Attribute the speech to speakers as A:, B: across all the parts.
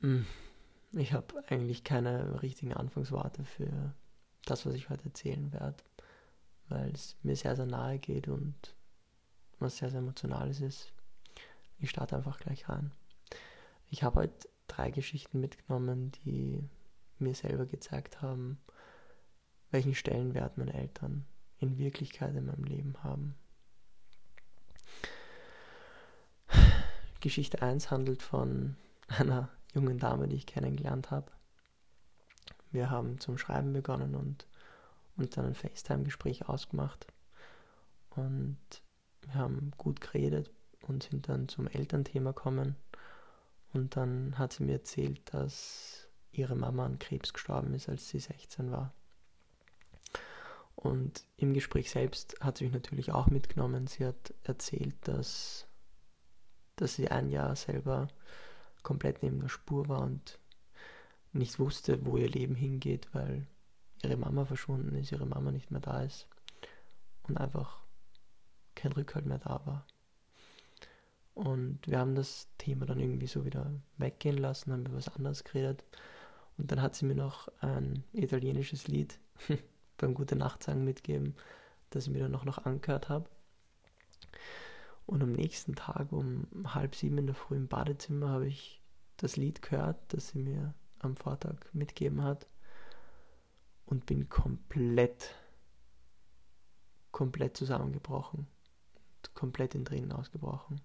A: Hm, ich habe eigentlich keine richtigen Anfangsworte für das, was ich heute erzählen werde, weil es mir sehr, sehr nahe geht und was sehr, sehr emotionales ist. Ich starte einfach gleich rein. Ich habe heute drei Geschichten mitgenommen, die mir selber gezeigt haben, welchen Stellenwert meine Eltern in Wirklichkeit in meinem Leben haben. Geschichte 1 handelt von einer jungen Dame, die ich kennengelernt habe. Wir haben zum Schreiben begonnen und uns dann ein FaceTime-Gespräch ausgemacht. Und wir haben gut geredet und sind dann zum Elternthema gekommen. Und dann hat sie mir erzählt, dass ihre Mama an Krebs gestorben ist, als sie 16 war. Und im Gespräch selbst hat sie mich natürlich auch mitgenommen. Sie hat erzählt, dass, dass sie ein Jahr selber komplett neben der Spur war und nicht wusste, wo ihr Leben hingeht, weil ihre Mama verschwunden ist, ihre Mama nicht mehr da ist und einfach kein Rückhalt mehr da war. Und wir haben das Thema dann irgendwie so wieder weggehen lassen, haben über was anderes geredet. Und dann hat sie mir noch ein italienisches Lied beim Gute Nacht sagen mitgeben, das ich mir dann auch noch angehört habe. Und am nächsten Tag um halb sieben in der Früh im Badezimmer habe ich das Lied gehört, das sie mir am Vortag mitgegeben hat und bin komplett, komplett zusammengebrochen komplett in Tränen ausgebrochen.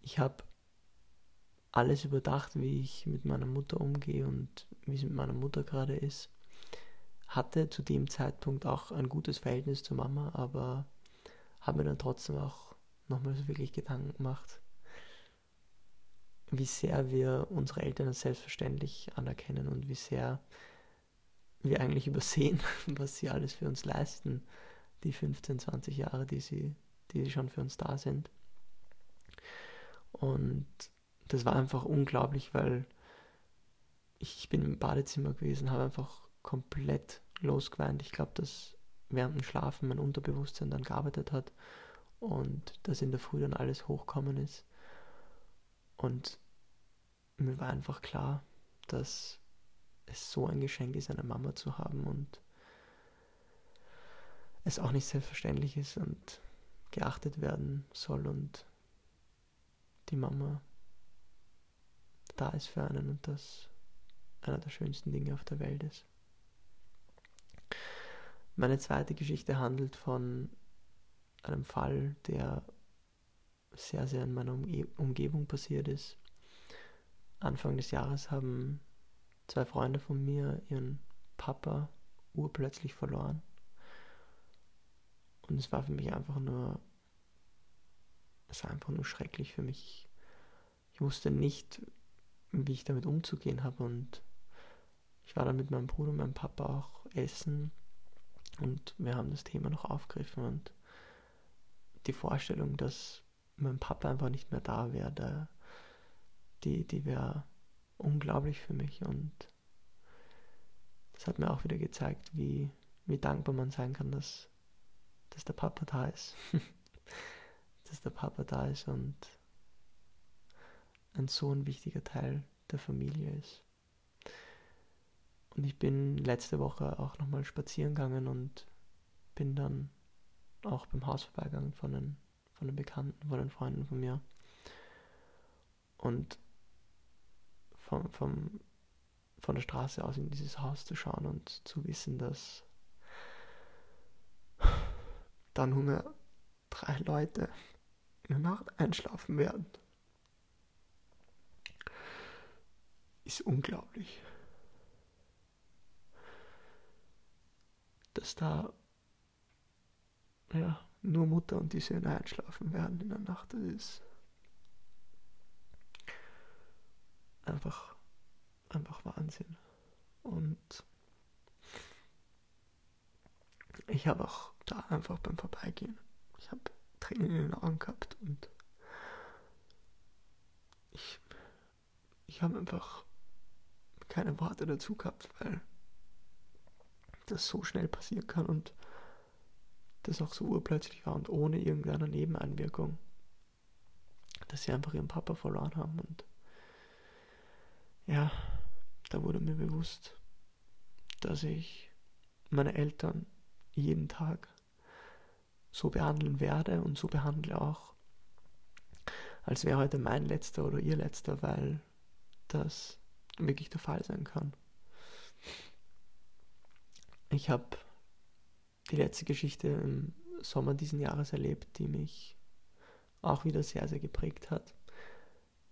A: Ich habe alles überdacht, wie ich mit meiner Mutter umgehe und wie es mit meiner Mutter gerade ist. Hatte zu dem Zeitpunkt auch ein gutes Verhältnis zur Mama, aber habe mir dann trotzdem auch nochmal so wirklich Gedanken gemacht, wie sehr wir unsere Eltern als selbstverständlich anerkennen und wie sehr wir eigentlich übersehen, was sie alles für uns leisten, die 15, 20 Jahre, die sie, die sie schon für uns da sind. Und das war einfach unglaublich, weil ich, bin im Badezimmer gewesen, habe einfach komplett losgeweint. Ich glaube, dass während dem Schlafen mein Unterbewusstsein dann gearbeitet hat und dass in der Früh dann alles hochkommen ist. Und mir war einfach klar, dass es so ein Geschenk ist, eine Mama zu haben und es auch nicht selbstverständlich ist und geachtet werden soll und die Mama da ist für einen und das einer der schönsten Dinge auf der Welt ist. Meine zweite Geschichte handelt von einem Fall, der sehr, sehr in meiner Umgebung passiert ist. Anfang des Jahres haben zwei Freunde von mir ihren Papa urplötzlich verloren. Und es war für mich einfach nur, es war einfach nur schrecklich für mich. Ich wusste nicht, wie ich damit umzugehen habe und ich war dann mit meinem Bruder und meinem Papa auch essen und wir haben das Thema noch aufgegriffen und die Vorstellung, dass mein Papa einfach nicht mehr da wäre, die, die wäre unglaublich für mich und das hat mir auch wieder gezeigt, wie, wie dankbar man sein kann, dass, dass der Papa da ist. dass der Papa da ist und ein so ein wichtiger Teil der Familie ist. Und ich bin letzte Woche auch nochmal spazieren gegangen und bin dann auch beim Haus vorbeigegangen von den, von den Bekannten, von den Freunden von mir. Und vom, vom, von der Straße aus in dieses Haus zu schauen und zu wissen, dass da nur mehr drei Leute in der Nacht einschlafen werden, ist unglaublich. Dass da ja, nur Mutter und die Söhne einschlafen werden in der Nacht, das ist einfach, einfach Wahnsinn. Und ich habe auch da einfach beim Vorbeigehen, ich habe Tränen in den Augen gehabt und ich, ich habe einfach keine Worte dazu gehabt, weil das so schnell passieren kann und das auch so urplötzlich war und ohne irgendeine Nebeneinwirkung, dass sie einfach ihren Papa verloren haben und ja, da wurde mir bewusst, dass ich meine Eltern jeden Tag so behandeln werde und so behandle auch, als wäre heute mein letzter oder ihr letzter, weil das wirklich der Fall sein kann. Ich habe die letzte Geschichte im Sommer diesen Jahres erlebt, die mich auch wieder sehr, sehr geprägt hat.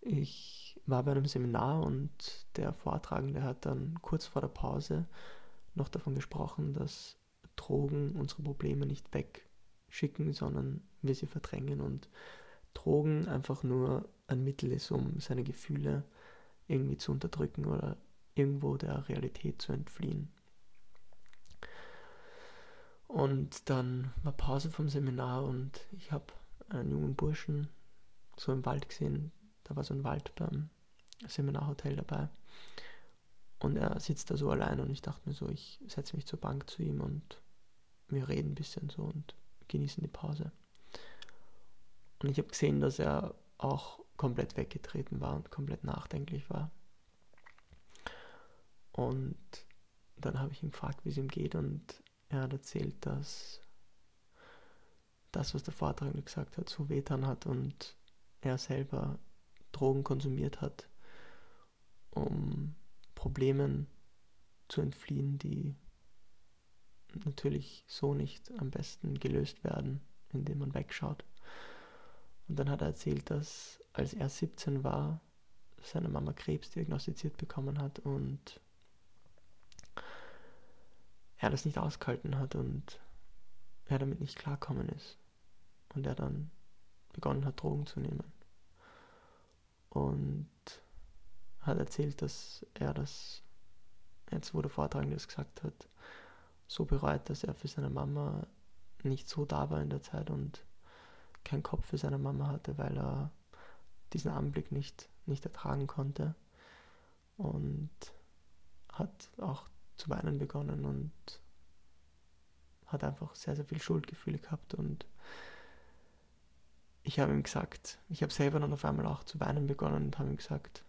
A: Ich war bei einem Seminar und der Vortragende hat dann kurz vor der Pause noch davon gesprochen, dass Drogen unsere Probleme nicht wegschicken, sondern wir sie verdrängen und Drogen einfach nur ein Mittel ist, um seine Gefühle irgendwie zu unterdrücken oder irgendwo der Realität zu entfliehen. Und dann war Pause vom Seminar und ich habe einen jungen Burschen so im Wald gesehen. Da war so ein Wald beim Seminarhotel dabei. Und er sitzt da so allein und ich dachte mir so, ich setze mich zur Bank zu ihm und wir reden ein bisschen so und genießen die Pause. Und ich habe gesehen, dass er auch komplett weggetreten war und komplett nachdenklich war. Und dann habe ich ihn gefragt, wie es ihm geht und er hat erzählt, dass das, was der Vortragende gesagt hat, so wehtan hat und er selber Drogen konsumiert hat, um Problemen zu entfliehen, die natürlich so nicht am besten gelöst werden, indem man wegschaut. Und dann hat er erzählt, dass als er 17 war, seine Mama Krebs diagnostiziert bekommen hat und er das nicht ausgehalten hat und er damit nicht klarkommen ist. Und er dann begonnen hat, Drogen zu nehmen. Und hat erzählt, dass er das, jetzt wo der Vortragende das gesagt hat, so bereut, dass er für seine Mama nicht so da war in der Zeit und keinen Kopf für seine Mama hatte, weil er diesen Anblick nicht, nicht ertragen konnte. Und hat auch zu weinen begonnen und hat einfach sehr, sehr viel Schuldgefühle gehabt und ich habe ihm gesagt, ich habe selber dann auf einmal auch zu weinen begonnen und habe ihm gesagt,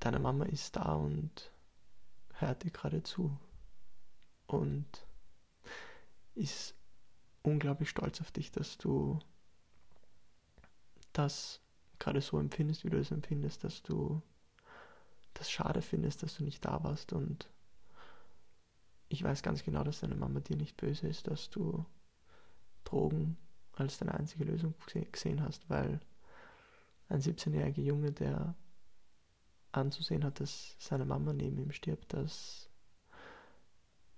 A: deine Mama ist da und hört dir gerade zu und ist unglaublich stolz auf dich, dass du das gerade so empfindest, wie du es empfindest, dass du das schade findest, dass du nicht da warst und ich weiß ganz genau, dass deine Mama dir nicht böse ist, dass du Drogen als deine einzige Lösung gesehen hast, weil ein 17-jähriger Junge, der anzusehen hat, dass seine Mama neben ihm stirbt, das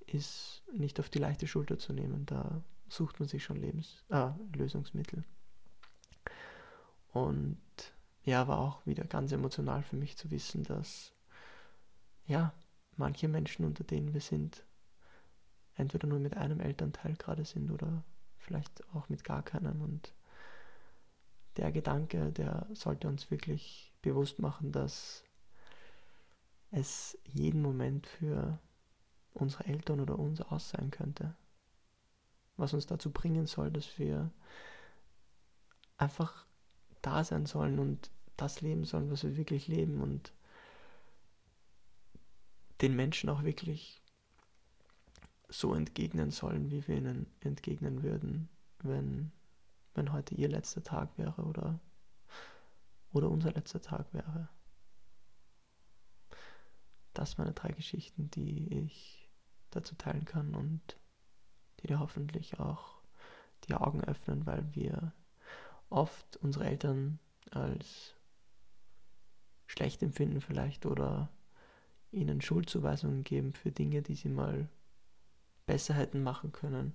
A: ist nicht auf die leichte Schulter zu nehmen. Da sucht man sich schon Lebens ah, Lösungsmittel. Und ja, war auch wieder ganz emotional für mich zu wissen, dass ja, manche Menschen, unter denen wir sind, entweder nur mit einem Elternteil gerade sind oder vielleicht auch mit gar keinem. Und der Gedanke, der sollte uns wirklich bewusst machen, dass es jeden Moment für unsere Eltern oder uns aus sein könnte. Was uns dazu bringen soll, dass wir einfach da sein sollen und das leben sollen, was wir wirklich leben und den Menschen auch wirklich so entgegnen sollen, wie wir ihnen entgegnen würden, wenn, wenn heute ihr letzter Tag wäre oder, oder unser letzter Tag wäre. Das meine drei Geschichten, die ich dazu teilen kann und die dir hoffentlich auch die Augen öffnen, weil wir oft unsere Eltern als schlecht empfinden vielleicht oder ihnen Schuldzuweisungen geben für Dinge, die sie mal besser hätten machen können.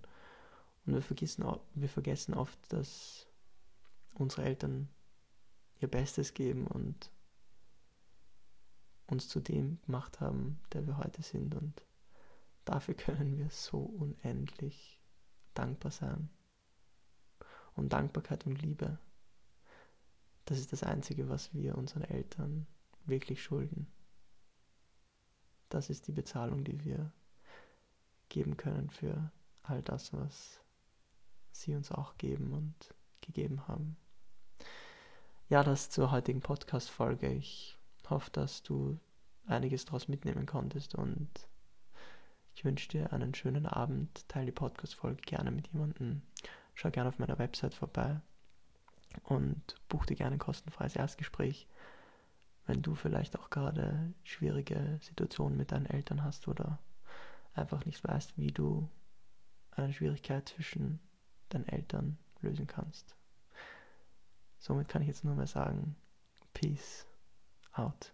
A: Und wir vergessen, wir vergessen oft, dass unsere Eltern ihr Bestes geben und uns zu dem gemacht haben, der wir heute sind. Und dafür können wir so unendlich dankbar sein. Und Dankbarkeit und Liebe, das ist das Einzige, was wir unseren Eltern wirklich schulden. Das ist die Bezahlung, die wir geben können für all das, was sie uns auch geben und gegeben haben. Ja, das zur heutigen Podcast-Folge. Ich hoffe, dass du einiges daraus mitnehmen konntest und ich wünsche dir einen schönen Abend. Teile die Podcast-Folge gerne mit jemandem. Schau gerne auf meiner Website vorbei und buch dir gerne ein kostenfreies Erstgespräch, wenn du vielleicht auch gerade schwierige Situationen mit deinen Eltern hast oder einfach nicht weißt, wie du eine Schwierigkeit zwischen deinen Eltern lösen kannst. Somit kann ich jetzt nur mehr sagen, Peace out.